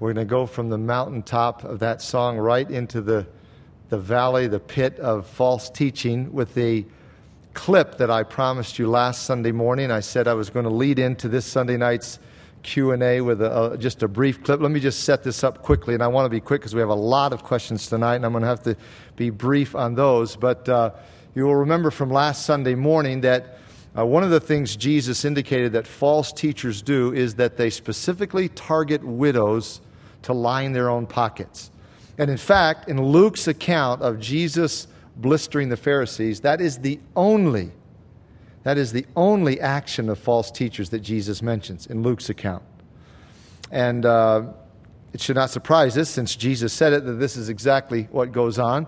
We're going to go from the mountaintop of that song right into the, the valley, the pit of false teaching with the clip that I promised you last Sunday morning. I said I was going to lead into this Sunday night's Q&A with a, a, just a brief clip. Let me just set this up quickly, and I want to be quick because we have a lot of questions tonight, and I'm going to have to be brief on those. But uh, you will remember from last Sunday morning that uh, one of the things Jesus indicated that false teachers do is that they specifically target widows to line their own pockets. And in fact, in Luke's account of Jesus blistering the Pharisees, that is the only that is the only action of false teachers that Jesus mentions in Luke's account. And uh, it should not surprise us, since Jesus said it, that this is exactly what goes on.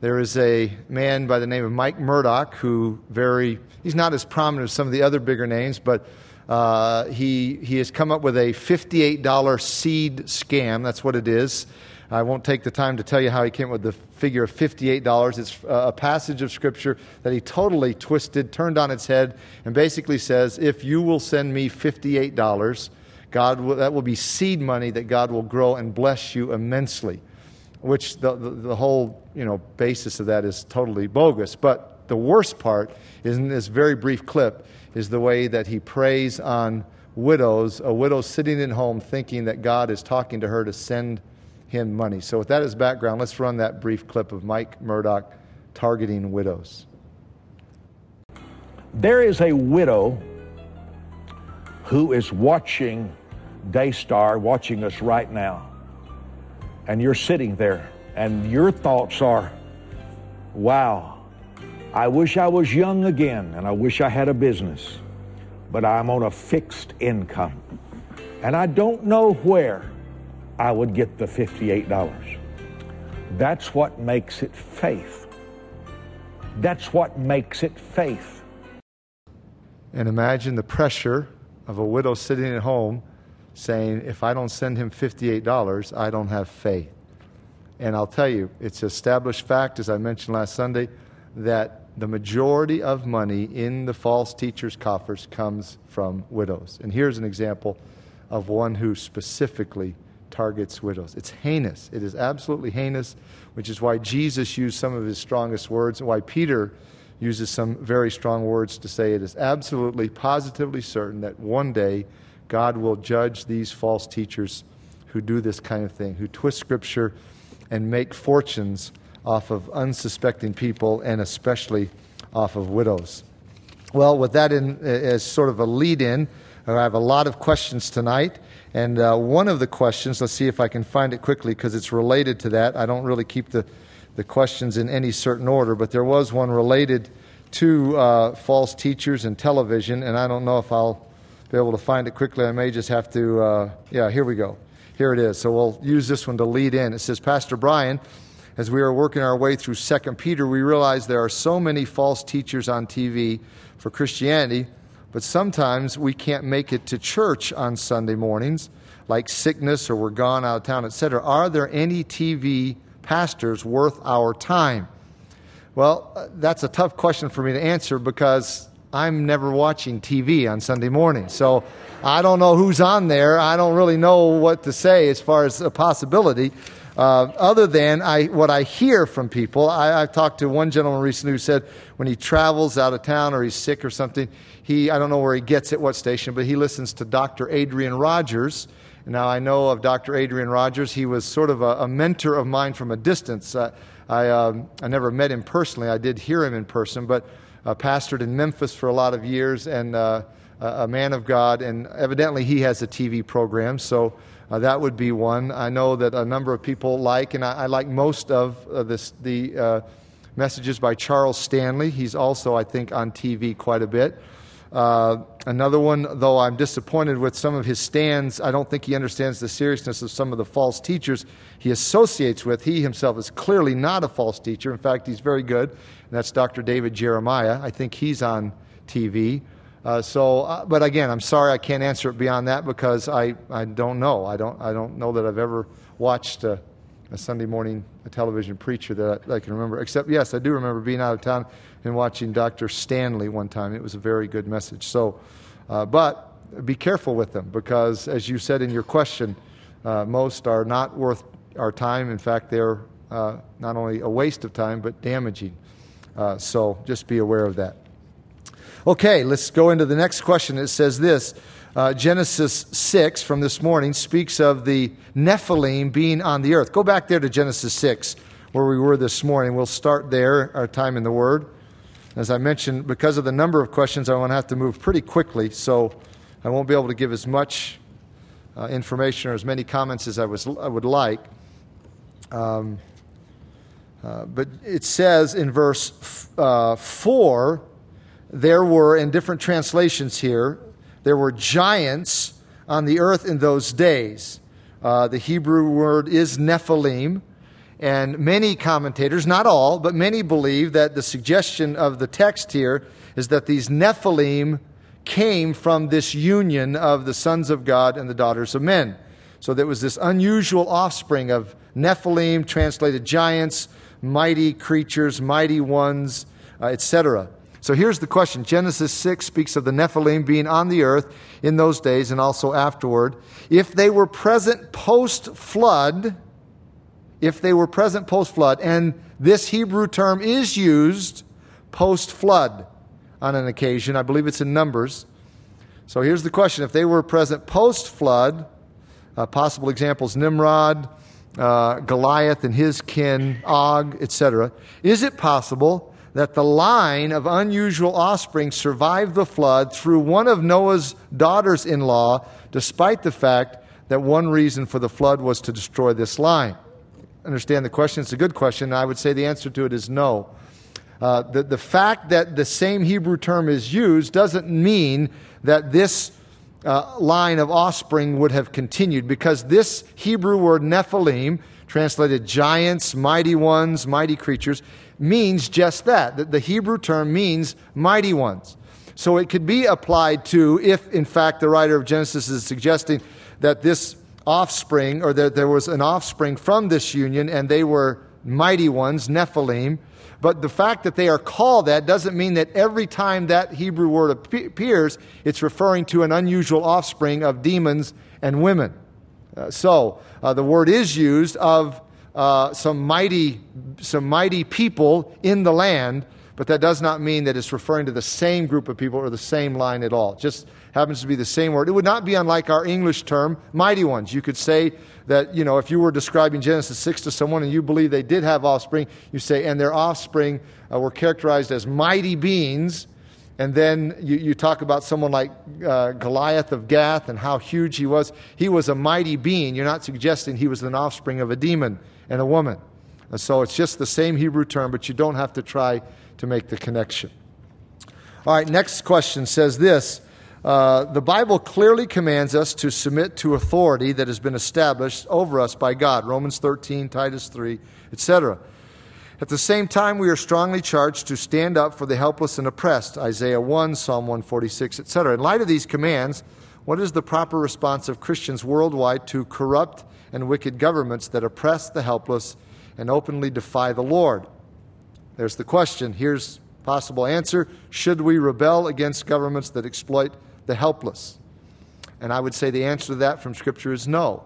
There is a man by the name of Mike Murdock who very, he's not as prominent as some of the other bigger names, but uh, he, he has come up with a $58 seed scam. That's what it is. I won't take the time to tell you how he came up with the figure of $58. It's a passage of Scripture that he totally twisted, turned on its head, and basically says, If you will send me $58, God that will be seed money that God will grow and bless you immensely. Which the, the, the whole you know, basis of that is totally bogus. But the worst part is in this very brief clip is the way that he preys on widows, a widow sitting at home thinking that God is talking to her to send him money. So, with that as background, let's run that brief clip of Mike Murdock targeting widows. There is a widow who is watching Daystar, watching us right now. And you're sitting there, and your thoughts are, wow, I wish I was young again and I wish I had a business, but I'm on a fixed income. And I don't know where I would get the $58. That's what makes it faith. That's what makes it faith. And imagine the pressure of a widow sitting at home saying, If I don't send him $58, I don't have faith. And I'll tell you, it's established fact, as I mentioned last Sunday, that the majority of money in the false teachers' coffers comes from widows. And here's an example of one who specifically targets widows. It's heinous. It is absolutely heinous, which is why Jesus used some of his strongest words and why Peter uses some very strong words to say it is absolutely, positively certain that one day God will judge these false teachers who do this kind of thing, who twist Scripture and make fortunes off of unsuspecting people and especially off of widows. Well, with that in, as sort of a lead in, I have a lot of questions tonight. And uh, one of the questions, let's see if I can find it quickly because it's related to that. I don't really keep the, the questions in any certain order, but there was one related to uh, false teachers and television, and I don't know if I'll be able to find it quickly. I may just have to, uh, yeah, here we go. Here it is. So we'll use this one to lead in. It says, Pastor Brian, as we are working our way through 2 Peter, we realize there are so many false teachers on TV for Christianity, but sometimes we can't make it to church on Sunday mornings, like sickness or we're gone out of town, etc. Are there any TV pastors worth our time? Well, that's a tough question for me to answer because I'm never watching TV on Sunday morning. So I don't know who's on there. I don't really know what to say as far as a possibility. Uh, other than I, what I hear from people, I, I've talked to one gentleman recently who said when he travels out of town or he's sick or something, he, I don't know where he gets it, what station, but he listens to Dr. Adrian Rogers. Now, I know of Dr. Adrian Rogers. He was sort of a, a mentor of mine from a distance. Uh, I, um, I never met him personally. I did hear him in person, but uh, pastored in Memphis for a lot of years and uh, a man of God. And evidently, he has a TV program. So uh, that would be one. I know that a number of people like, and I, I like most of uh, this, the uh, messages by Charles Stanley. He's also, I think, on TV quite a bit. Uh, another one, though I'm disappointed with some of his stands, I don't think he understands the seriousness of some of the false teachers he associates with. He himself is clearly not a false teacher. In fact, he's very good, and that's Dr. David Jeremiah. I think he's on TV. Uh, so, uh, but again, I'm sorry I can't answer it beyond that because I, I don't know. I don't, I don't know that I've ever watched a, a Sunday morning a television preacher that I, that I, can remember. Except, yes, I do remember being out of town and watching Dr. Stanley one time. It was a very good message. So, uh, but be careful with them because, as you said in your question, Uh, most are not worth our time. In fact, they're uh, not only a waste of time, but damaging. Uh, so just be aware of that. Okay, let's go into the next question. It says this uh, Genesis 6 from this morning speaks of the Nephilim being on the earth. Go back there to Genesis 6, where we were this morning. We'll start there, our time in the Word. As I mentioned, because of the number of questions, I want to have to move pretty quickly, so I won't be able to give as much uh, information or as many comments as I, was, I would like. Um, uh, but it says in verse f- uh, 4 there were, in different translations here, there were giants on the earth in those days. Uh, the Hebrew word is Nephilim. And many commentators, not all, but many believe that the suggestion of the text here is that these Nephilim came from this union of the sons of God and the daughters of men. So there was this unusual offspring of Nephilim, translated giants, mighty creatures, mighty ones, uh, etc. So here's the question Genesis 6 speaks of the Nephilim being on the earth in those days and also afterward. If they were present post flood, if they were present post flood, and this Hebrew term is used post flood on an occasion, I believe it's in Numbers. So here's the question if they were present post flood, uh, possible examples Nimrod, uh, Goliath and his kin, Og, etc., is it possible? That the line of unusual offspring survived the flood through one of Noah's daughters in law, despite the fact that one reason for the flood was to destroy this line. Understand the question? It's a good question. I would say the answer to it is no. Uh, the, the fact that the same Hebrew term is used doesn't mean that this uh, line of offspring would have continued because this Hebrew word Nephilim, translated giants, mighty ones, mighty creatures, means just that. The Hebrew term means mighty ones. So it could be applied to if, in fact, the writer of Genesis is suggesting that this offspring, or that there was an offspring from this union and they were mighty ones, Nephilim. But the fact that they are called that doesn't mean that every time that Hebrew word appears, it's referring to an unusual offspring of demons and women. Uh, so uh, the word is used of uh, some, mighty, some mighty people in the land, but that does not mean that it's referring to the same group of people or the same line at all. It just happens to be the same word. It would not be unlike our English term, mighty ones. You could say that, you know, if you were describing Genesis 6 to someone and you believe they did have offspring, you say, and their offspring uh, were characterized as mighty beings. And then you, you talk about someone like uh, Goliath of Gath and how huge he was. He was a mighty being. You're not suggesting he was an offspring of a demon and a woman. And so it's just the same Hebrew term, but you don't have to try to make the connection. All right, next question says this uh, The Bible clearly commands us to submit to authority that has been established over us by God. Romans 13, Titus 3, etc. At the same time, we are strongly charged to stand up for the helpless and oppressed. Isaiah 1, Psalm 146, etc. In light of these commands, what is the proper response of Christians worldwide to corrupt and wicked governments that oppress the helpless and openly defy the Lord. There's the question. Here's possible answer. Should we rebel against governments that exploit the helpless? And I would say the answer to that from Scripture is no.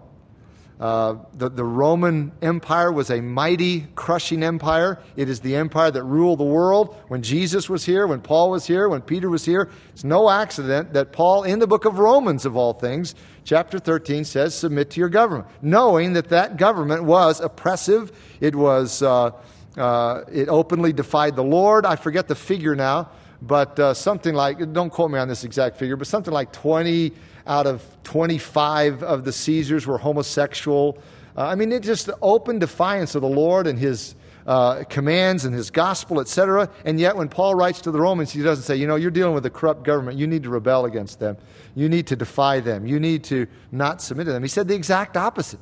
Uh, the, the Roman Empire was a mighty, crushing empire. It is the empire that ruled the world. When Jesus was here, when Paul was here, when Peter was here, it's no accident that Paul, in the book of Romans, of all things, chapter 13, says, Submit to your government, knowing that that government was oppressive. It was. Uh, uh, it openly defied the Lord. I forget the figure now, but uh, something like, don't quote me on this exact figure, but something like 20 out of 25 of the Caesars were homosexual. Uh, I mean, it just open defiance of the Lord and his uh, commands and his gospel, etc. And yet, when Paul writes to the Romans, he doesn't say, you know, you're dealing with a corrupt government. You need to rebel against them. You need to defy them. You need to not submit to them. He said the exact opposite.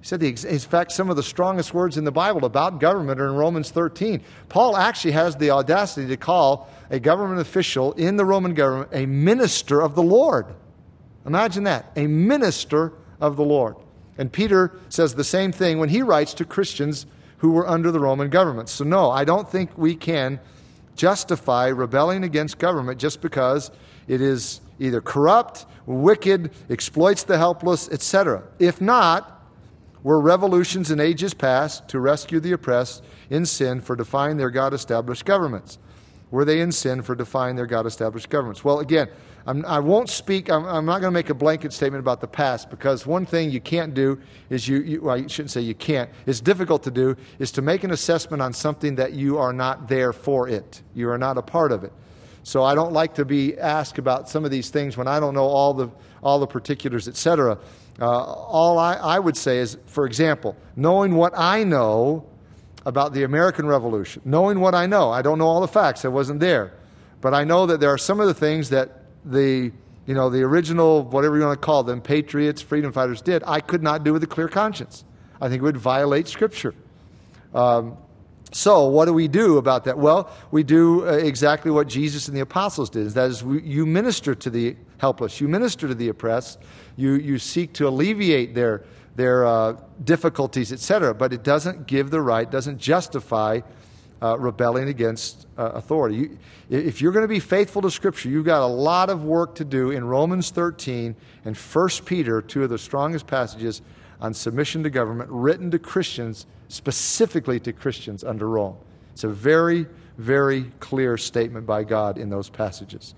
He said, the, in fact, some of the strongest words in the Bible about government are in Romans 13. Paul actually has the audacity to call a government official in the Roman government a minister of the Lord. Imagine that, a minister of the Lord. And Peter says the same thing when he writes to Christians who were under the Roman government. So, no, I don't think we can justify rebelling against government just because it is either corrupt, wicked, exploits the helpless, etc. If not, were revolutions in ages past to rescue the oppressed in sin for defying their God established governments? Were they in sin for defying their God established governments? Well, again, I'm, I will not speak, I'm, I'm not going to make a blanket statement about the past because one thing you can't do is you, you, well, I shouldn't say you can't, it's difficult to do, is to make an assessment on something that you are not there for it. You are not a part of it. So I don't like to be asked about some of these things when I don't know all the, all the particulars, etc. Uh, all I, I would say is, for example, knowing what I know about the American Revolution, knowing what I know, I don't know all the facts, I wasn't there. But I know that there are some of the things that the you know the original whatever you want to call them patriots freedom fighters did i could not do with a clear conscience. I think it would violate scripture. Um, so what do we do about that? Well we do uh, exactly what jesus and the apostles did that is we, you minister to the helpless you minister to the oppressed you, you seek to alleviate their their uh, difficulties etc but it doesn't give the right doesn't justify uh, rebelling against uh, authority. You, if you're going to be faithful to Scripture, you've got a lot of work to do in Romans 13 and 1 Peter, two of the strongest passages on submission to government, written to Christians, specifically to Christians under Rome. It's a very, very clear statement by God in those passages.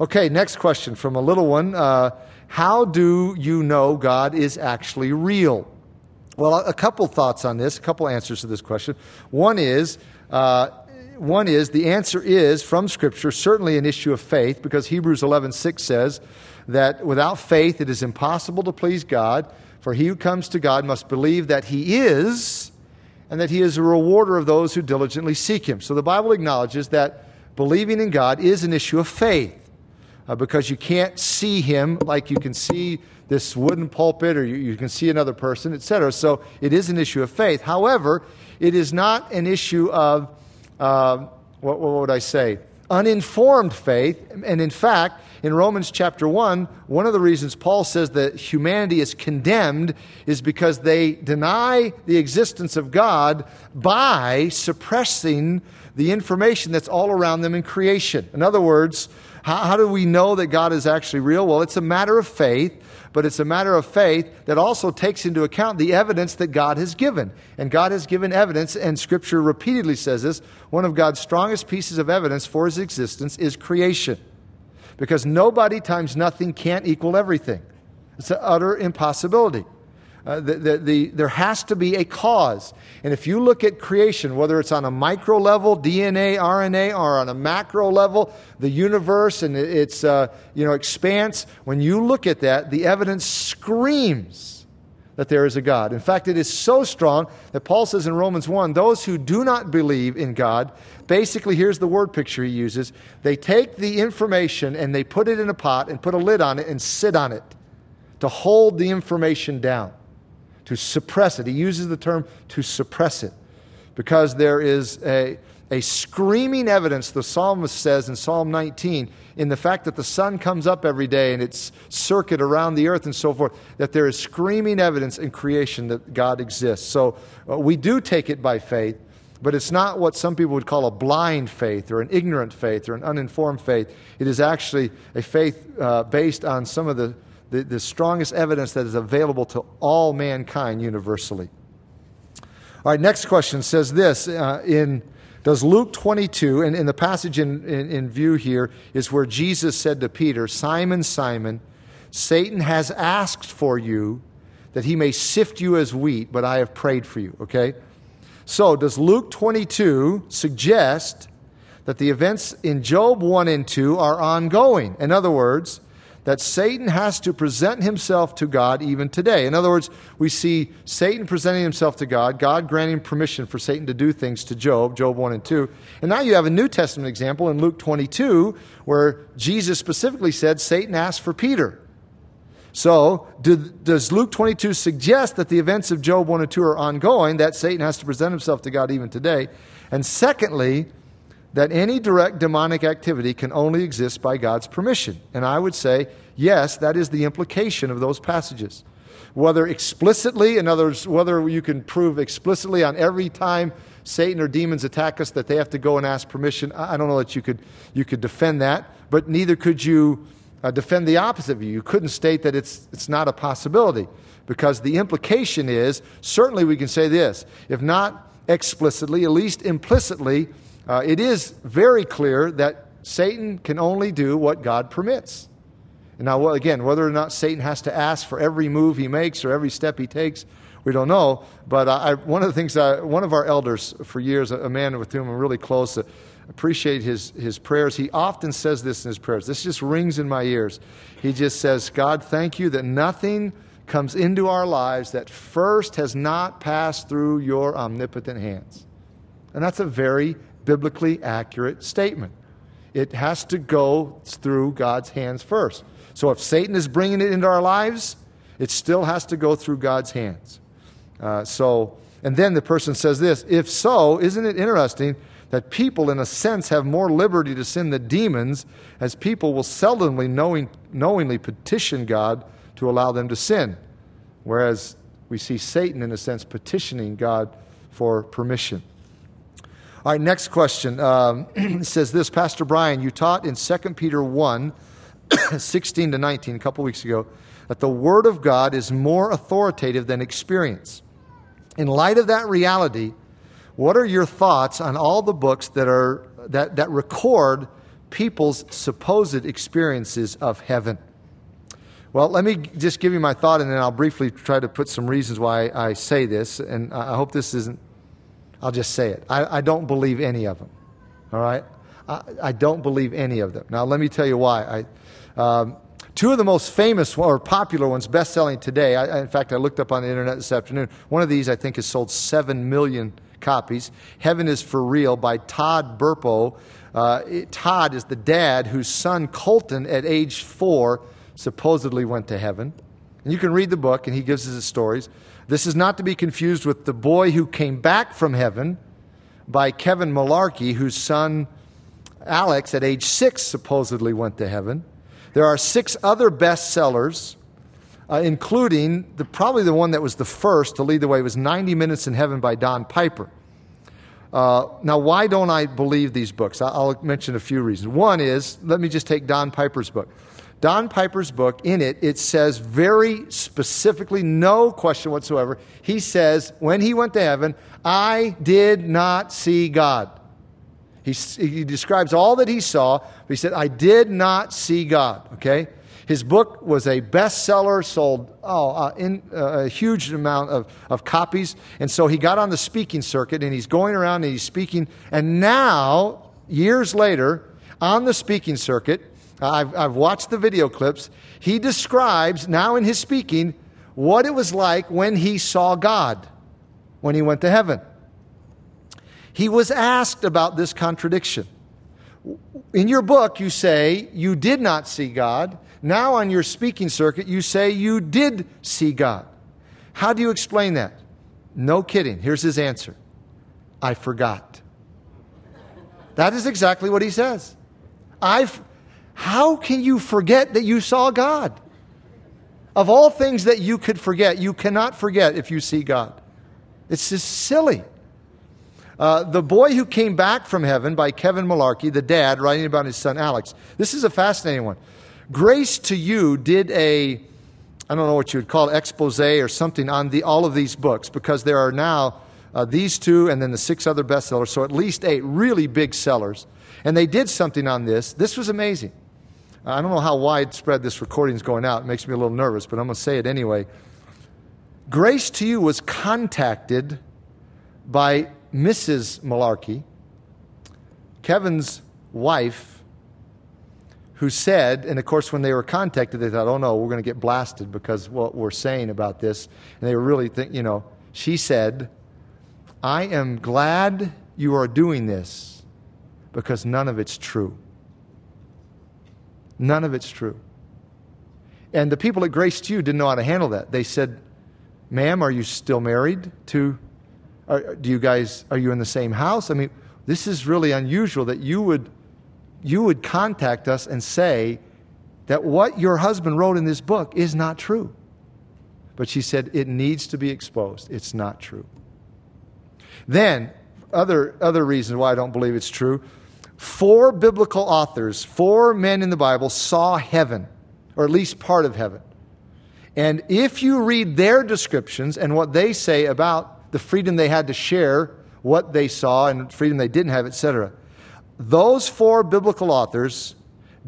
Okay, next question from a little one. Uh, how do you know God is actually real? Well, a couple thoughts on this, a couple answers to this question. One is, uh, one is the answer is from Scripture certainly an issue of faith because Hebrews 11:6 says that without faith it is impossible to please God, for he who comes to God must believe that he is and that he is a rewarder of those who diligently seek him. So the Bible acknowledges that believing in God is an issue of faith uh, because you can't see him like you can see this wooden pulpit or you, you can see another person, etc. So it is an issue of faith. However, it is not an issue of, uh, what, what would I say, uninformed faith. And in fact, in Romans chapter 1, one of the reasons Paul says that humanity is condemned is because they deny the existence of God by suppressing the information that's all around them in creation. In other words, how, how do we know that God is actually real? Well, it's a matter of faith but it's a matter of faith that also takes into account the evidence that God has given. And God has given evidence, and Scripture repeatedly says this one of God's strongest pieces of evidence for his existence is creation. Because nobody times nothing can't equal everything, it's an utter impossibility. Uh, the, the, the, there has to be a cause. And if you look at creation, whether it's on a micro level, DNA, RNA, or on a macro level, the universe and its uh, you know, expanse, when you look at that, the evidence screams that there is a God. In fact, it is so strong that Paul says in Romans 1 those who do not believe in God, basically, here's the word picture he uses they take the information and they put it in a pot and put a lid on it and sit on it to hold the information down to suppress it. He uses the term to suppress it because there is a, a screaming evidence, the psalmist says in Psalm 19, in the fact that the sun comes up every day and its circuit around the earth and so forth, that there is screaming evidence in creation that God exists. So uh, we do take it by faith, but it's not what some people would call a blind faith or an ignorant faith or an uninformed faith. It is actually a faith uh, based on some of the the, the strongest evidence that is available to all mankind universally. All right, next question says this uh, in does Luke 22, and in the passage in, in, in, view here is where Jesus said to Peter, Simon, Simon, Satan has asked for you that he may sift you as wheat, but I have prayed for you. Okay? So, does Luke 22 suggest that the events in Job 1 and 2 are ongoing? In other words, that Satan has to present himself to God even today. In other words, we see Satan presenting himself to God, God granting permission for Satan to do things to Job, Job 1 and 2. And now you have a New Testament example in Luke 22 where Jesus specifically said Satan asked for Peter. So, does Luke 22 suggest that the events of Job 1 and 2 are ongoing, that Satan has to present himself to God even today? And secondly, that any direct demonic activity can only exist by God's permission. And I would say, yes, that is the implication of those passages. Whether explicitly, in other words, whether you can prove explicitly on every time Satan or demons attack us that they have to go and ask permission, I don't know that you could, you could defend that, but neither could you uh, defend the opposite view. You couldn't state that it's, it's not a possibility because the implication is certainly we can say this. If not explicitly, at least implicitly, uh, it is very clear that Satan can only do what God permits. And now, again, whether or not Satan has to ask for every move he makes or every step he takes, we don't know. But I, one of the things, I, one of our elders for years, a, man with whom I'm really close, uh, appreciate his, his prayers. He often says this in his prayers. This just rings in my ears. He just says, God, thank you that nothing comes into our lives that first has not passed through your omnipotent hands. And that's a very biblically accurate statement. It has to go through God's hands first. So if Satan is bringing it into our lives, it still has to go through God's hands. Uh, so, and then the person says this if so, isn't it interesting that people, in a sense, have more liberty to sin than demons, as people will seldomly knowing, knowingly petition God to allow them to sin. Whereas we see Satan, in a sense, petitioning God for permission. All right, next question um, says this Pastor Brian, you taught in 2 Peter 1 16 to 19, a couple weeks ago, that the Word of God is more authoritative than experience. In light of that reality, what are your thoughts on all the books that, are, that, that record people's supposed experiences of heaven? Well, let me just give you my thought, and then I'll briefly try to put some reasons why I say this. And I hope this isn't, I'll just say it. I, I don't believe any of them. All right? I, I, don't believe any of them. Now, let me tell you why. I, um, two of the most famous or popular ones, best selling today, I, in fact, I looked up on the internet this afternoon. One of these, I think, has sold 7 million copies. Heaven is for Real by Todd Burpo. Uh, it, Todd is the dad whose son Colton, at age four, supposedly went to heaven. And you can read the book, and he gives us his stories. This is not to be confused with The Boy Who Came Back from Heaven by Kevin Malarkey, whose son Alex, at age six, supposedly went to heaven. There are six other bestsellers, uh, including the, probably the one that was the first to lead the way was 90 Minutes in Heaven by Don Piper. Uh, now, why don't I believe these books? I'll mention a few reasons. One is, let me just take Don Piper's book. Don Piper's book, in it, it says very specifically, no question whatsoever, he says, when he went to heaven, I did not see God. He, he describes all that he saw, but he said, I did not see God, okay? His book was a bestseller, sold oh, uh, in, uh, a huge amount of, of copies. And so he got on the speaking circuit and he's going around and he's speaking. And now, years later, on the speaking circuit, I've, I've watched the video clips. He describes now in his speaking what it was like when he saw God, when he went to heaven. He was asked about this contradiction. In your book, you say you did not see God. Now, on your speaking circuit, you say you did see God. How do you explain that? No kidding. Here's his answer I forgot. That is exactly what he says. I've, how can you forget that you saw God? Of all things that you could forget, you cannot forget if you see God. It's just silly. Uh, the Boy Who Came Back from Heaven by Kevin Malarkey, the dad, writing about his son Alex. This is a fascinating one. Grace to You did a, I don't know what you would call it, expose or something on the, all of these books because there are now uh, these two and then the six other bestsellers, so at least eight really big sellers. And they did something on this. This was amazing. I don't know how widespread this recording is going out. It makes me a little nervous, but I'm going to say it anyway. Grace to You was contacted by Mrs. Malarkey, Kevin's wife, who said, and of course, when they were contacted, they thought, oh no, we're going to get blasted because what we're saying about this. And they were really thinking, you know, she said, I am glad you are doing this because none of it's true. None of it's true. And the people at Grace You didn't know how to handle that. They said, Ma'am, are you still married to? Are, do you guys, are you in the same house? I mean, this is really unusual that you would, you would contact us and say that what your husband wrote in this book is not true. But she said, it needs to be exposed. It's not true. Then, other, other reasons why I don't believe it's true Four biblical authors, four men in the Bible, saw heaven. or at least part of heaven. And if you read their descriptions and what they say about the freedom they had to share what they saw and freedom they didn't have, etc., those four biblical authors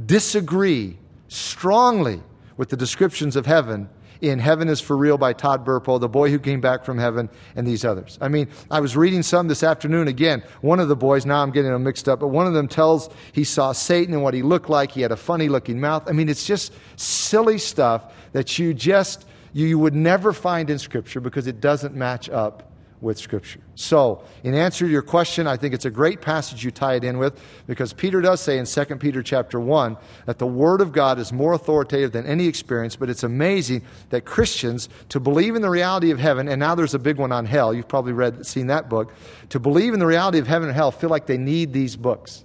disagree strongly with the descriptions of heaven in Heaven is for Real by Todd Burpo, The Boy Who Came Back from Heaven, and these others. I mean, I was reading some this afternoon again. One of the boys, now I'm getting them mixed up, but one of them tells he saw Satan and what he looked like. He had a funny looking mouth. I mean, it's just silly stuff that you just, you, would never find in Scripture because it doesn't match up with Scripture. So, in answer to your question, I think it's a great passage you tie it in with because Peter does say in 2 Peter chapter 1 that the Word of God is more authoritative than any experience, but it's amazing that Christians, to believe in the reality of heaven, and now there's a big one on hell, you've probably read, seen that book, to believe in the reality of heaven and hell feel like they need these books,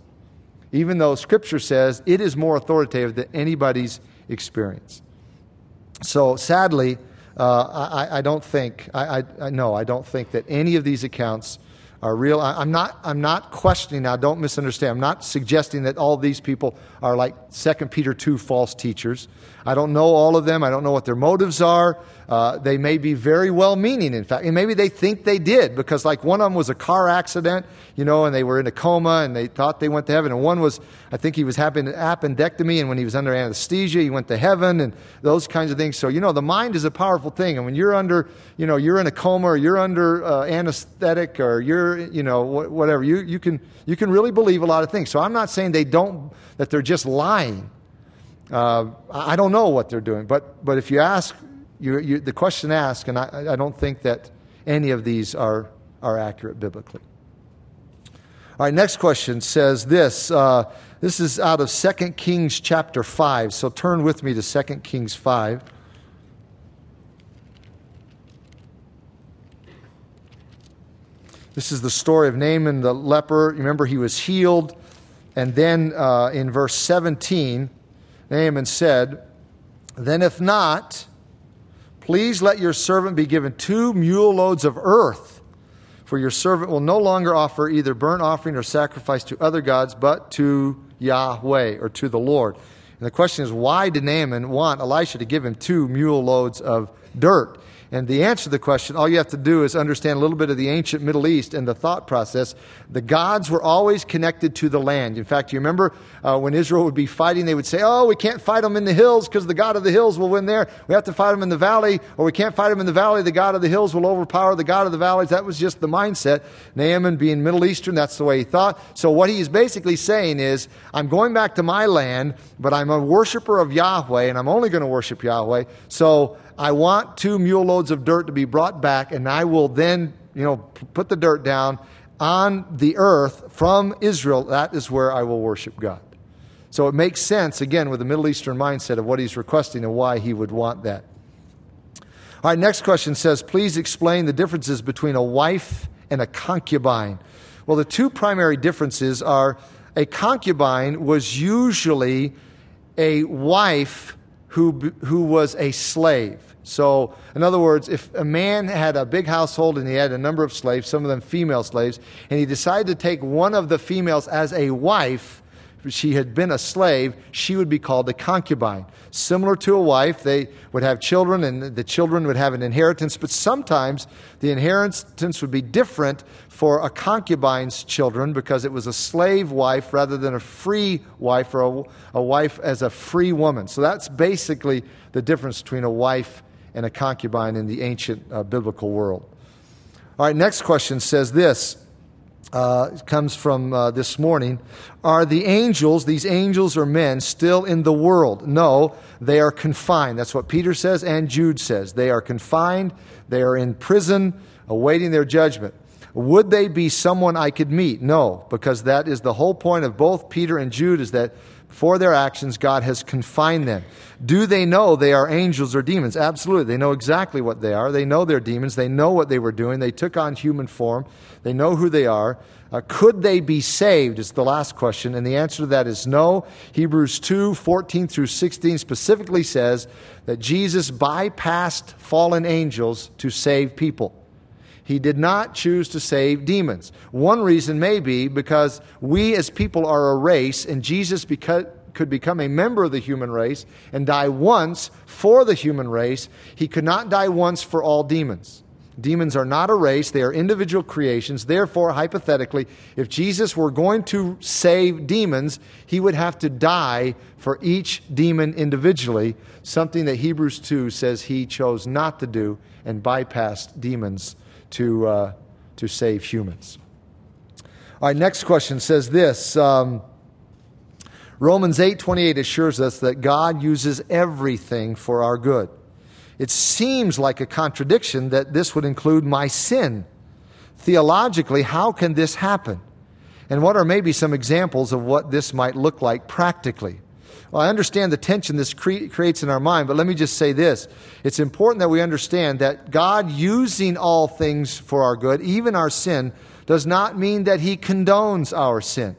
even though Scripture says it is more authoritative than anybody's experience. So, sadly, uh, I, I, don't think, I, I, no, I don't think that any of these accounts are real. I, am not, I'm not questioning now, don't misunderstand. I'm not suggesting that all these people are like 2 Peter 2 false teachers. I don't know all of them. I don't know what their motives are. Uh, they may be very well meaning, in fact. And maybe they think they did because, like, one of them was a car accident, you know, and they were in a coma and they thought they went to heaven. And one was, I think he was having an appendectomy, and when he was under anesthesia, he went to heaven and those kinds of things. So, you know, the mind is a powerful thing. And when you're under, you know, you're in a coma or you're under uh, anesthetic or you're, you know, whatever, you, you, can, you can really believe a lot of things. So I'm not saying they don't, that they're just lying. Uh, I don't know what they're doing, but, but if you ask, you, you, the question asked, and I, I don't think that any of these are, are accurate biblically. All right, next question says this. Uh, this is out of 2 Kings chapter 5. So turn with me to 2 Kings 5. This is the story of Naaman the leper. Remember, he was healed. And then uh, in verse 17, Naaman said, Then if not, please let your servant be given two mule loads of earth, for your servant will no longer offer either burnt offering or sacrifice to other gods, but to Yahweh or to the Lord. And the question is, why did Naaman want Elisha to give him two mule loads of dirt? And the answer to the question, all you have to do is understand a little bit of the ancient Middle East and the thought process. The gods were always connected to the land. In fact, you remember uh, when Israel would be fighting, they would say, Oh, we can't fight them in the hills because the God of the hills will win there. We have to fight them in the valley, or we can't fight them in the valley. The God of the hills will overpower the God of the valleys. That was just the mindset. Naaman being Middle Eastern, that's the way he thought. So what he is basically saying is, I'm going back to my land, but I'm a worshiper of Yahweh, and I'm only going to worship Yahweh. So I want two mule loads of dirt to be brought back, and I will then, you know, put the dirt down on the earth from Israel. That is where I will worship God. So it makes sense, again, with the Middle Eastern mindset of what he's requesting and why he would want that. All right, next question says, please explain the differences between a wife and a concubine. Well, the two primary differences are a concubine was usually a wife who, who was a slave. So, in other words, if a man had a big household and he had a number of slaves, some of them female slaves, and he decided to take one of the females as a wife, she had been a slave, she would be called a concubine. Similar to a wife, they would have children and the children would have an inheritance, but sometimes the inheritance would be different for a concubine's children because it was a slave wife rather than a free wife or a, a wife as a free woman. So that's basically the difference between a wife and a concubine in the ancient uh, biblical world. All right, next question says this. Uh, comes from uh, this morning. Are the angels, these angels or men, still in the world? No, they are confined. That's what Peter says and Jude says. They are confined, they are in prison, awaiting their judgment. Would they be someone I could meet? No, because that is the whole point of both Peter and Jude is that for their actions, God has confined them. Do they know they are angels or demons? Absolutely. They know exactly what they are. They know they're demons. They know what they were doing. They took on human form. They know who they are. Uh, could they be saved? Is the last question. And the answer to that is no. Hebrews 2 14 through 16 specifically says that Jesus bypassed fallen angels to save people. He did not choose to save demons. One reason may be because we as people are a race, and Jesus, could become a member of the human race and die once for the human race, he could not die once for all demons. Demons are not a race, they are individual creations. Therefore, hypothetically, if Jesus were going to save demons, he would have to die for each demon individually, something that Hebrews 2 says he chose not to do and bypassed demons to, uh, to save humans. All right, next question says this. Um, Romans 8:28 assures us that God uses everything for our good. It seems like a contradiction that this would include my sin. Theologically, how can this happen? And what are maybe some examples of what this might look like practically? Well, I understand the tension this cre- creates in our mind, but let me just say this. It's important that we understand that God using all things for our good, even our sin, does not mean that He condones our sin.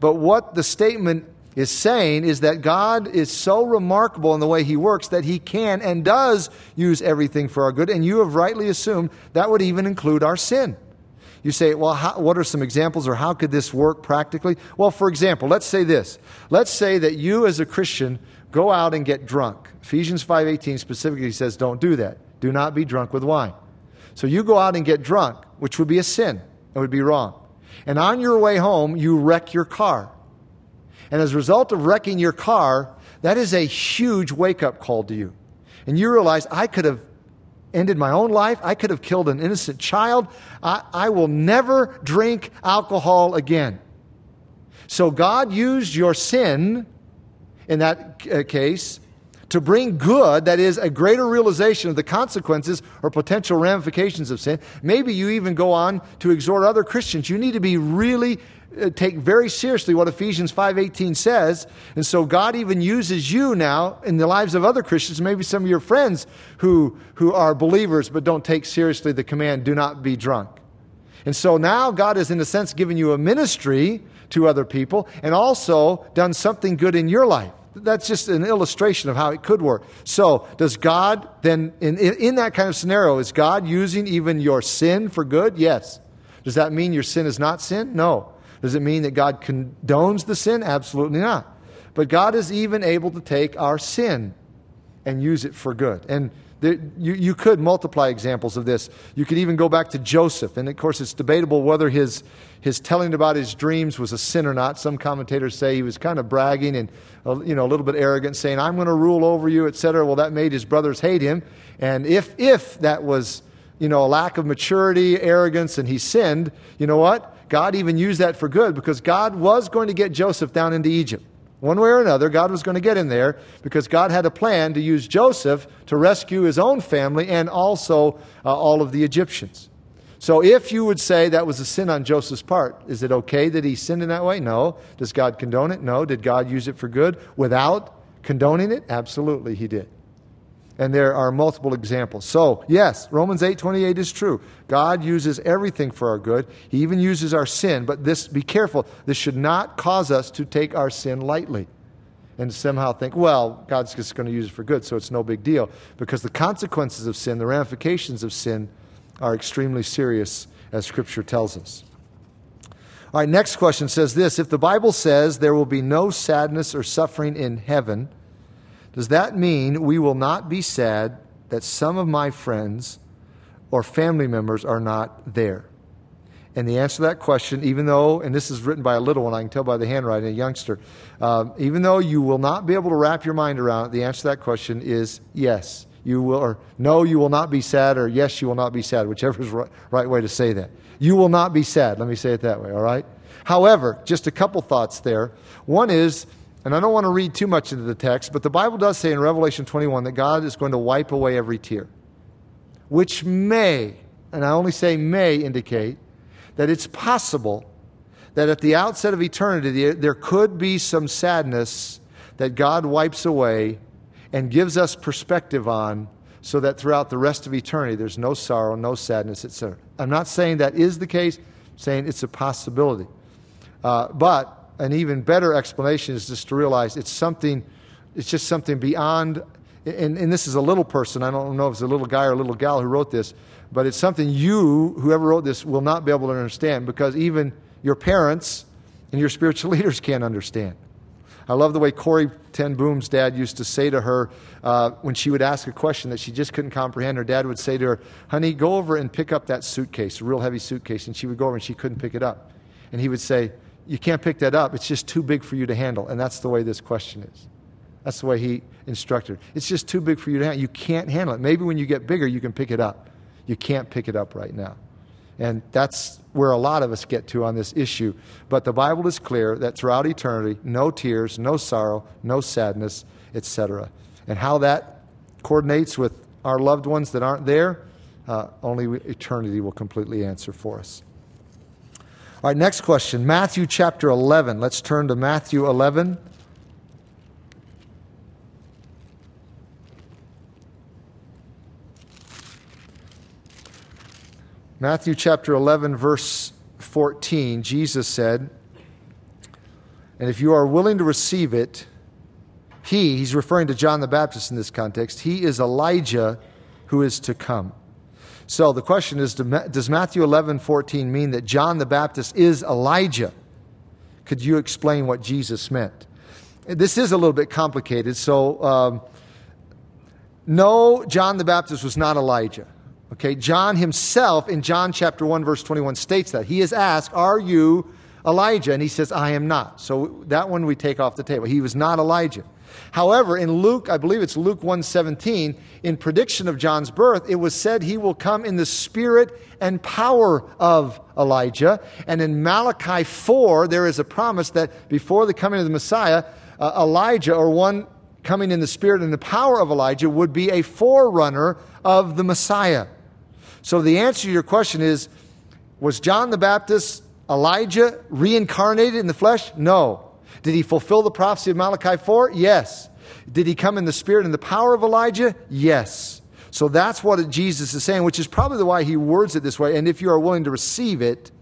But what the statement is saying is that God is so remarkable in the way He works that He can and does use everything for our good. And you have rightly assumed that would even include our sin. You say, well, how, what are some examples or how could this work practically? Well, for example, let's say this. Let's say that you as a Christian go out and get drunk. Ephesians 5:18 specifically says don't do that. Do not be drunk with wine. So you go out and get drunk, which would be a sin. It would be wrong. And on your way home, you wreck your car. And as a result of wrecking your car, that is a huge wake up call to you. And you realize, I could have ended my own life. I could have killed an innocent child. I, I will never drink alcohol again. So God used your sin in that uh, case to bring good, that is, a greater realization of the consequences or potential ramifications of sin. Maybe you even go on to exhort other Christians. You need to be really Uh, take very seriously what Ephesians 5:18 says. And so God even uses you now in the lives of other Christians, maybe some of your friends who, who are believers but don't take seriously the command, do not be drunk. And so now God has, in a sense, given you a ministry to other people and also done something good in your life. That's just an illustration of how it could work. So, does God then, in, in that kind of scenario, is God using even your sin for good? Yes. Does that mean your sin is not sin? No. Does it mean that God condones the sin? Absolutely not. But God is even able to take our sin and use it for good. And there, you, you could multiply examples of this. You could even go back to Joseph. And of course, it's debatable whether his, his telling about his dreams was a sin or not. Some commentators say he was kind of bragging and uh, you know, a little bit arrogant, saying, I'm going to rule over you, etc. Well, that made his brothers hate him. And if, if that was you know, a lack of maturity, arrogance, and he sinned, you know what? God even used that for good because God was going to get Joseph down into Egypt. One way or another, God was going to get him there because God had a plan to use Joseph to rescue his own family and also uh, all of the Egyptians. So, if you would say that was a sin on Joseph's part, is it okay that he sinned in that way? No. Does God condone it? No. Did God use it for good without condoning it? Absolutely, he did. And there are multiple examples. So, yes, Romans 8:28 is true. God uses everything for our good. He even uses our sin, but this be careful. This should not cause us to take our sin lightly and somehow think, well, God's just going to use it for good, so it's no big deal because the consequences of sin, the ramifications of sin are extremely serious as scripture tells us. All right, next question says this, if the Bible says there will be no sadness or suffering in heaven, does that mean we will not be sad that some of my friends or family members are not there? And the answer to that question, even though, and this is written by a little one, I can tell by the handwriting, a youngster, um, even though you will not be able to wrap your mind around it, the answer to that question is yes. You will, or no, you will not be sad, or yes, you will not be sad, whichever is right, right way to say that. You will not be sad. Let me say it that way, all right? However, just a couple thoughts there. One is and I don't want to read too much into the text, but the Bible does say in Revelation 21 that God is going to wipe away every tear, which may, and I only say may, indicate that it's possible that at the outset of eternity there could be some sadness that God wipes away and gives us perspective on so that throughout the rest of eternity there's no sorrow, no sadness, etc. I'm not saying that is the case, I'm saying it's a possibility. Uh, but an even better explanation is just to realize it's something, it's just something beyond, and, and this is a little person, I don't know if it's a little guy or a little gal who wrote this, but it's something you, whoever wrote this, will not be able to understand because even your parents and your spiritual leaders can't understand. I love the way Corrie Ten Boom's dad used to say to her uh, when she would ask a question that she just couldn't comprehend. Her dad would say to her, Honey, go over and pick up that suitcase, a real heavy suitcase. And she would go over and she couldn't pick it up. And he would say, You can't pick that up. It's just too big for you to handle. And that's the way this question is. That's the way he instructed. It's just too big for you to handle. You can't handle it. Maybe when you get bigger, you can pick it up. You can't pick it up right now. And that's where a lot of us get to on this issue. But the Bible is clear that throughout eternity, no tears, no sorrow, no sadness, etc. And how that coordinates with our loved ones that aren't there, uh, only eternity will completely answer for us. All right, next question Matthew chapter 11. Let's turn to Matthew 11. Matthew chapter 11, verse 14, Jesus said, And if you are willing to receive it, he, he's referring to John the Baptist in this context, he is Elijah who is to come. So the question is Does Matthew 11, 14 mean that John the Baptist is Elijah? Could you explain what Jesus meant? This is a little bit complicated. So, um, no, John the Baptist was not Elijah. Okay, John himself in John chapter 1 verse 21 states that. He is asked, "Are you Elijah?" And he says, "I am not." So that one we take off the table. He was not Elijah. However, in Luke, I believe it's Luke 1:17, in prediction of John's birth, it was said he will come in the spirit and power of Elijah. And in Malachi 4, there is a promise that before the coming of the Messiah, uh, Elijah or one coming in the spirit and the power of Elijah would be a forerunner of the Messiah. So the answer to your question is Was John the Baptist Elijah reincarnated in the flesh? No. Did he fulfill the prophecy of Malachi 4? Yes. Did he come in the spirit and the power of Elijah? Yes. So that's what Jesus is saying, which is probably why he words it this way. And if you are willing to receive it,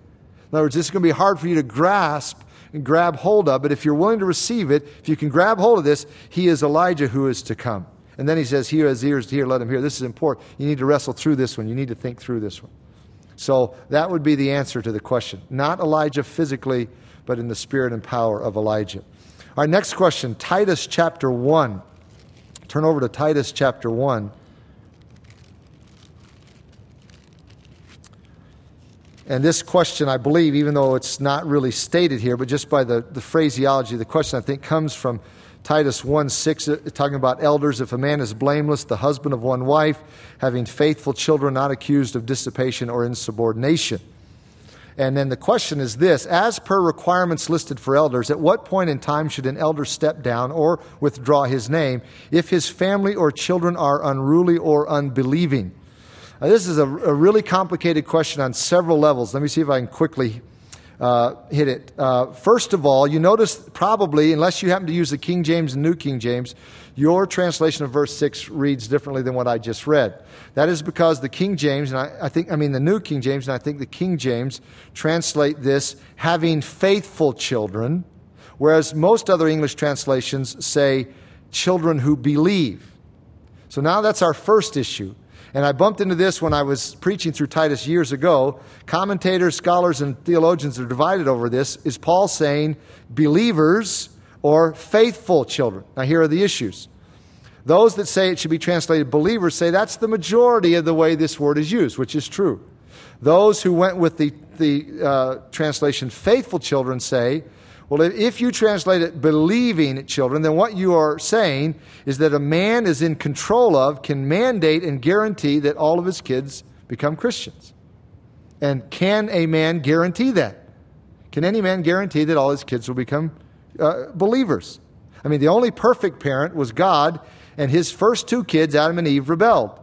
in other words, this is going to be hard for you to grasp and grab hold of, but if you're willing to receive it, if you can grab hold of this, he is Elijah who is to come. And then he says, He who has ears to hear, let him hear. This is important. You need to wrestle through this one. You need to think through this one. So that would be the answer to the question. Not Elijah physically, but in the spirit and power of Elijah. All right, next question Titus chapter 1. Turn over to Titus chapter 1. And this question, I believe, even though it's not really stated here, but just by the, the phraseology, the question I think comes from Titus 1 6, uh, talking about elders. If a man is blameless, the husband of one wife, having faithful children, not accused of dissipation or insubordination. And then the question is this As per requirements listed for elders, at what point in time should an elder step down or withdraw his name if his family or children are unruly or unbelieving? Now, this is a, a really complicated question on several levels. Let me see if I can quickly uh, hit it. Uh, first of all, you notice probably, unless you happen to use the King James and New King James, your translation of verse 6 reads differently than what I just read. That is because the King James, and I, I think, I mean the New King James, and I think the King James translate this having faithful children, whereas most other English translations say children who believe. So now that's our first issue. And I bumped into this when I was preaching through Titus years ago. Commentators, scholars, and theologians are divided over this. Is Paul saying believers or faithful children? Now, here are the issues. Those that say it should be translated believers say that's the majority of the way this word is used, which is true. Those who went with the, the uh, translation faithful children say well, if you translate it believing children, then what you are saying is that a man is in control of, can mandate and guarantee that all of his kids become Christians. And can a man guarantee that? Can any man guarantee that all his kids will become uh, believers? I mean, the only perfect parent was God, and his first two kids, Adam and Eve, rebelled.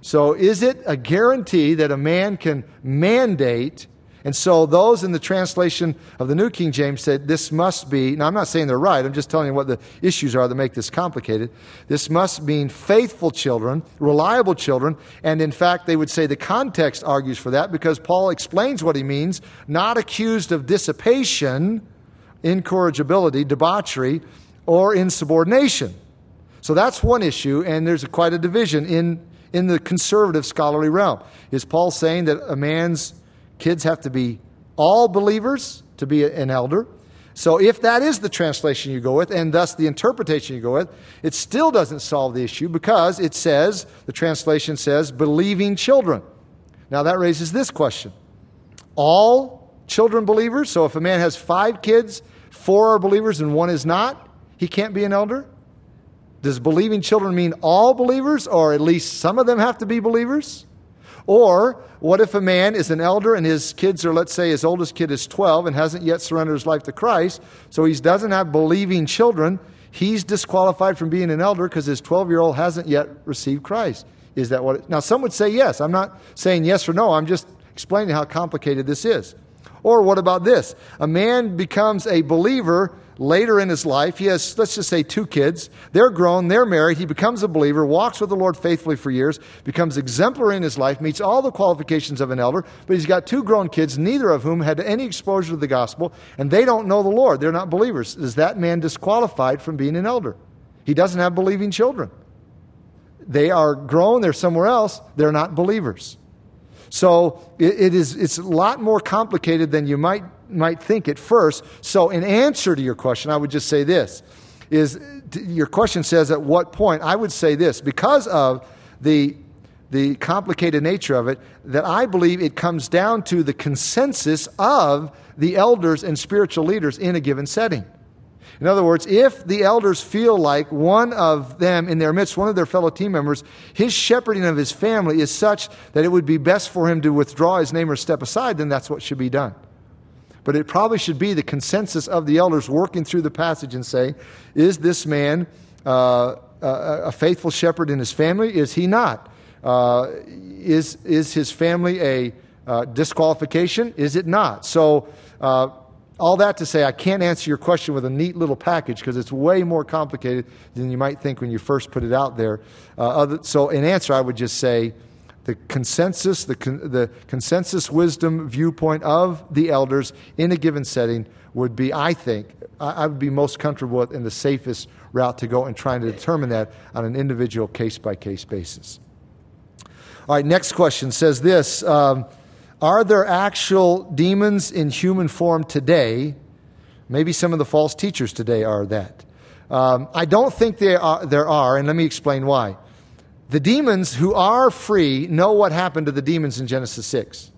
So, is it a guarantee that a man can mandate and so those in the translation of the New King James said this must be, now I'm not saying they're right, I'm just telling you what the issues are that make this complicated. This must mean faithful children, reliable children, and in fact, they would say the context argues for that because Paul explains what he means not accused of dissipation, incorrigibility, debauchery, or insubordination. So that's one issue, and there's quite a division in, in the conservative scholarly realm. Is Paul saying that a man's Kids have to be all believers to be an elder. So if that is the translation you go with, and thus the interpretation you go with, it still doesn't solve the issue because it says, the translation says, believing children. Now that raises this question All children believers? So if a man has five kids, four are believers and one is not, he can't be an elder? Does believing children mean all believers, or at least some of them have to be believers? Or what if a man is an elder and his kids are, let's say, his oldest kid is 12 and hasn't yet surrendered his life to Christ, so he doesn't have believing children? He's disqualified from being an elder because his 12 year old hasn't yet received Christ. Is that what? It, now, some would say yes. I'm not saying yes or no. I'm just explaining how complicated this is. Or what about this? A man becomes a believer later in his life. He has, let's just say, two kids. They're grown, they're married. He becomes a believer, walks with the Lord faithfully for years, becomes exemplary in his life, meets all the qualifications of an elder, but he's got two grown kids, neither of whom had any exposure to the gospel, and they don't know the Lord. They're not believers. Is that man disqualified from being an elder? He doesn't have believing children. They are grown, they're somewhere else, they're not believers. So it, it is, it's a lot more complicated than you might might think at first. So, in answer to your question, I would just say this is your question says at what point i would say this because of the the complicated nature of it that i believe it comes down to the consensus of the elders and spiritual leaders in a given setting in other words if the elders feel like one of them in their midst one of their fellow team members his shepherding of his family is such that it would be best for him to withdraw his name or step aside then that's what should be done but it probably should be the consensus of the elders working through the passage and say, is this man uh, a, faithful shepherd in his family? Is he not? Uh, is, is his family a uh, disqualification? Is it not? So, uh, all that to say, I can't answer your question with a neat little package because it's way more complicated than you might think when you first put it out there. Uh, other, so, in answer, I would just say, the consensus, the, con- the consensus wisdom viewpoint of the elders in a given setting would be, I think, I, I would be most comfortable with and the safest route to go in trying to determine that on an individual case by case basis. All right, next question says this um, Are there actual demons in human form today? Maybe some of the false teachers today are that. Um, I don't think there are, there are, and let me explain why. The demons who are free know what happened to the demons in Genesis 6.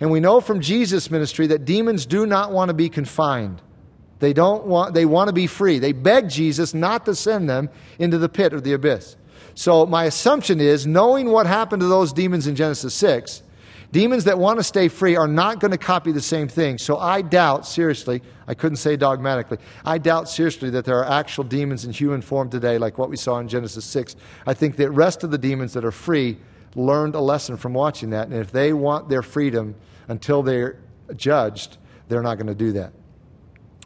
And we know from Jesus' ministry that demons do not want to be confined. They don't want they want to be free. They beg Jesus not to send them into the pit or the abyss. So my assumption is knowing what happened to those demons in Genesis 6, Demons that want to stay free are not going to copy the same thing. So I doubt, seriously, I couldn't say dogmatically, I doubt seriously that there are actual demons in human form today, like what we saw in Genesis 6. I think the rest of the demons that are free learned a lesson from watching that. And if they want their freedom until they're judged, they're not going to do that.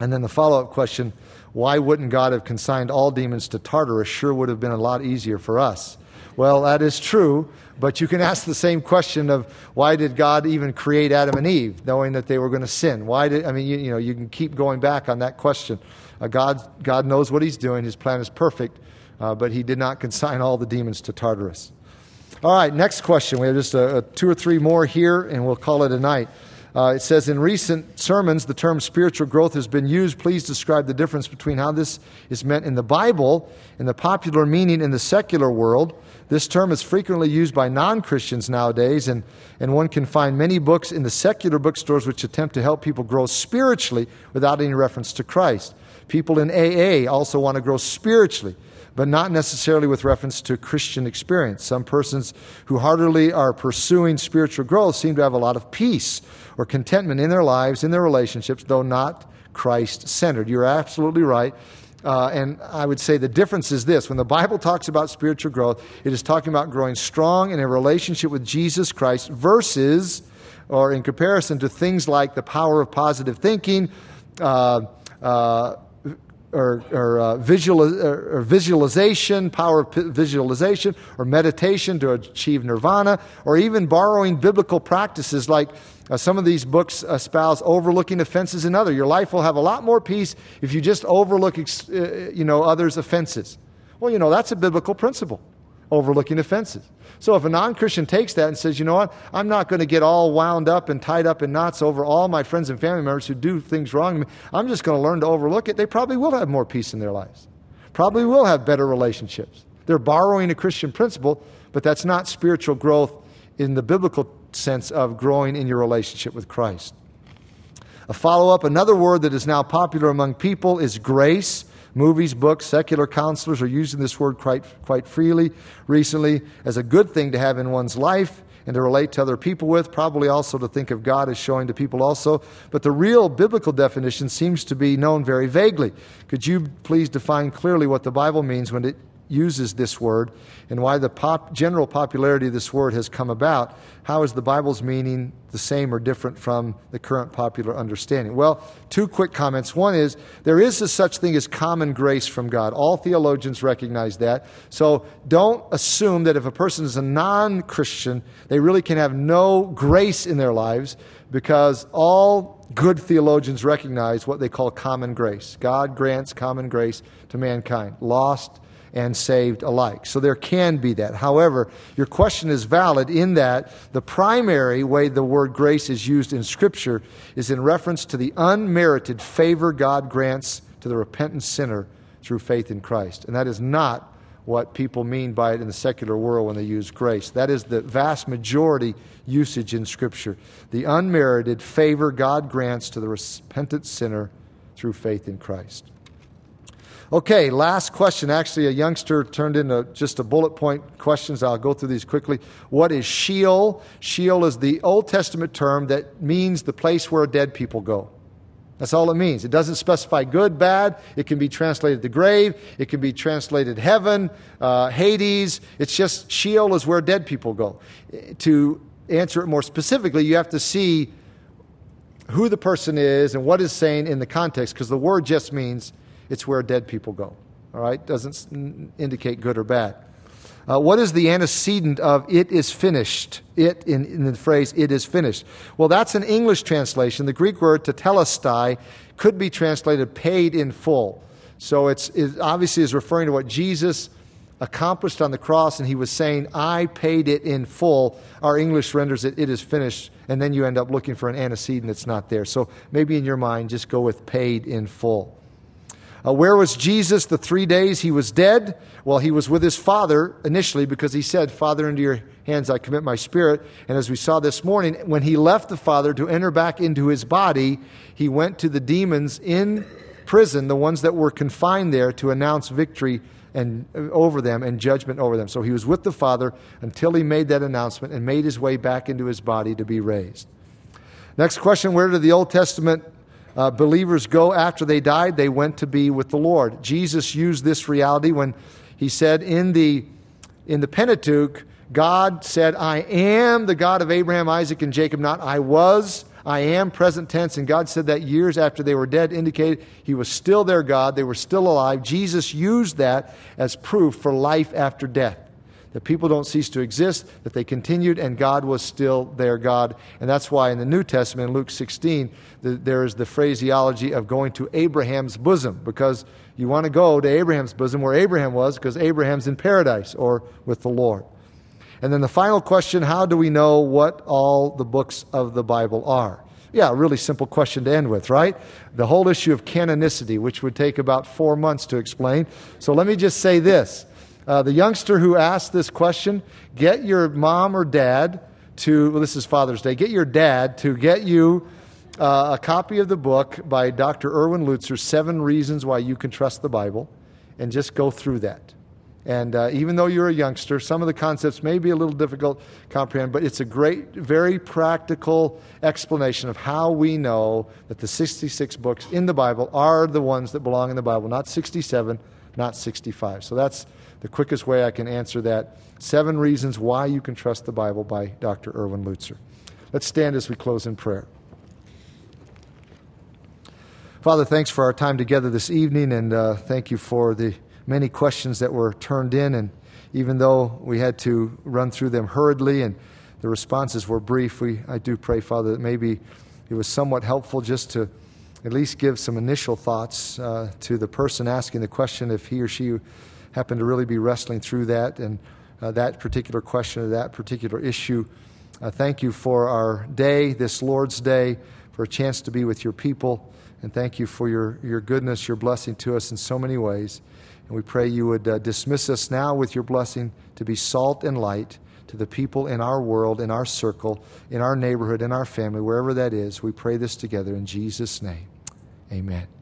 And then the follow up question why wouldn't God have consigned all demons to Tartarus? Sure would have been a lot easier for us. Well, that is true, but you can ask the same question of why did God even create Adam and Eve, knowing that they were going to sin? Why did I mean you, you know you can keep going back on that question. Uh, God God knows what He's doing. His plan is perfect, uh, but He did not consign all the demons to Tartarus. All right, next question. We have just a, a two or three more here, and we'll call it a night. Uh, it says in recent sermons, the term spiritual growth has been used. Please describe the difference between how this is meant in the Bible and the popular meaning in the secular world. This term is frequently used by non Christians nowadays, and, and one can find many books in the secular bookstores which attempt to help people grow spiritually without any reference to Christ. People in AA also want to grow spiritually, but not necessarily with reference to Christian experience. Some persons who heartily are pursuing spiritual growth seem to have a lot of peace or contentment in their lives, in their relationships, though not Christ centered. You're absolutely right. Uh, and I would say the difference is this. When the Bible talks about spiritual growth, it is talking about growing strong in a relationship with Jesus Christ versus, or in comparison to things like the power of positive thinking, uh, uh, or, or, uh, visual, or, or, visualization, power of visualization, or meditation to achieve nirvana, or even borrowing biblical practices like uh, some of these books espouse overlooking offenses in other. Your life will have a lot more peace if you just overlook, uh, you know, others' offenses. Well, you know, that's a biblical principle. Overlooking offenses. So if a non Christian takes that and says, you know what, I'm not going to get all wound up and tied up in knots over all my friends and family members who do things wrong to me, I'm just going to learn to overlook it, they probably will have more peace in their lives. Probably will have better relationships. They're borrowing a Christian principle, but that's not spiritual growth in the biblical sense of growing in your relationship with Christ. A follow up, another word that is now popular among people is grace. Movies, books, secular counselors are using this word quite, quite freely recently as a good thing to have in one's life and to relate to other people with, probably also to think of God as showing to people also. But the real biblical definition seems to be known very vaguely. Could you please define clearly what the Bible means when it uses this word and why the pop, general popularity of this word has come about. How is the Bible's meaning the same or different from the current popular understanding? Well, two quick comments. One is there is a such thing as common grace from God. All theologians recognize that. So don't assume that if a person is a non Christian, they really can have no grace in their lives because all good theologians recognize what they call common grace. God grants common grace to mankind, lost and saved alike. So there can be that. However, your question is valid in that the primary way the word grace is used in Scripture is in reference to the unmerited favor God grants to the repentant sinner through faith in Christ. And that is not what people mean by it in the secular world when they use grace. That is the vast majority usage in Scripture. The unmerited favor God grants to the repentant sinner through faith in Christ. Okay, last question. Actually, a youngster turned into just a bullet point questions. I'll go through these quickly. What is Sheol? Sheol is the Old Testament term that means the place where dead people go. That's all it means. It doesn't specify good, bad. It can be translated the grave. It can be translated heaven, uh, Hades. It's just Sheol is where dead people go. To answer it more specifically, you have to see who the person is and what is saying in the context, because the word just means it's where dead people go. All right? Doesn't indicate good or bad. Uh, what is the antecedent of it is finished? It in, in, the phrase it is finished. Well, that's an English translation. The Greek word tetelestai could be translated paid in full. So it's, it obviously is referring to what Jesus accomplished on the cross, and he was saying, I paid it in full. Our English renders it, it is finished, and then you end up looking for an antecedent that's not there. So maybe in your mind, just go with paid in full. Uh, where was Jesus the three days he was dead? Well, he was with his Father initially because he said, Father, into your hands I commit my spirit. And as we saw this morning, when he left the Father to enter back into his body, he went to the demons in prison, the ones that were confined there, to announce victory and uh, over them and judgment over them. So he was with the Father until he made that announcement and made his way back into his body to be raised. Next question Where did the Old Testament uh, believers go after they died, they went to be with the Lord. Jesus used this reality when he said in the, in the Pentateuch, God said, I am the God of Abraham, Isaac, and Jacob, not I was. I am present tense, and God said that years after they were dead indicated He was still their God, they were still alive. Jesus used that as proof for life after death that people don't cease to exist, that they continued, and God was still their God. And that's why in the New Testament, in Luke 16, the, there is the phraseology of going to Abraham's bosom, because you want to go to Abraham's bosom where Abraham was, because Abraham's in paradise or with the Lord. And then the final question how do we know what all the books of the Bible are? Yeah, a really simple question to end with, right? The whole issue of canonicity, which would take about four months to explain. So let me just say this uh, the youngster who asked this question, get your mom or dad to, well, this is Father's Day, get your dad to get you uh, a copy of the book by Dr. Erwin Lutzer, Seven Reasons Why You Can Trust the Bible, and just go through that. And uh, even though you're a youngster, some of the concepts may be a little difficult to comprehend, but it's a great, very practical explanation of how we know that the 66 books in the Bible are the ones that belong in the Bible, not 67, not 65. So that's the quickest way I can answer that. Seven Reasons Why You Can Trust the Bible by Dr. Erwin Lutzer. Let's stand as we close in prayer. Father, thanks for our time together this evening, and uh, thank you for the many questions that were turned in. And even though we had to run through them hurriedly and the responses were brief, we, I do pray, Father, that maybe it was somewhat helpful just to at least give some initial thoughts uh, to the person asking the question if he or she happen to really be wrestling through that. And uh, that particular question or that particular issue. Uh, thank you for our day, this Lord's Day, for a chance to be with your people. And thank you for your, your goodness, your blessing to us in so many ways. And we pray you would uh, dismiss us now with your blessing to be salt and light to the people in our world, in our circle, in our neighborhood, in our family, wherever that is. We pray this together in Jesus' name. Amen.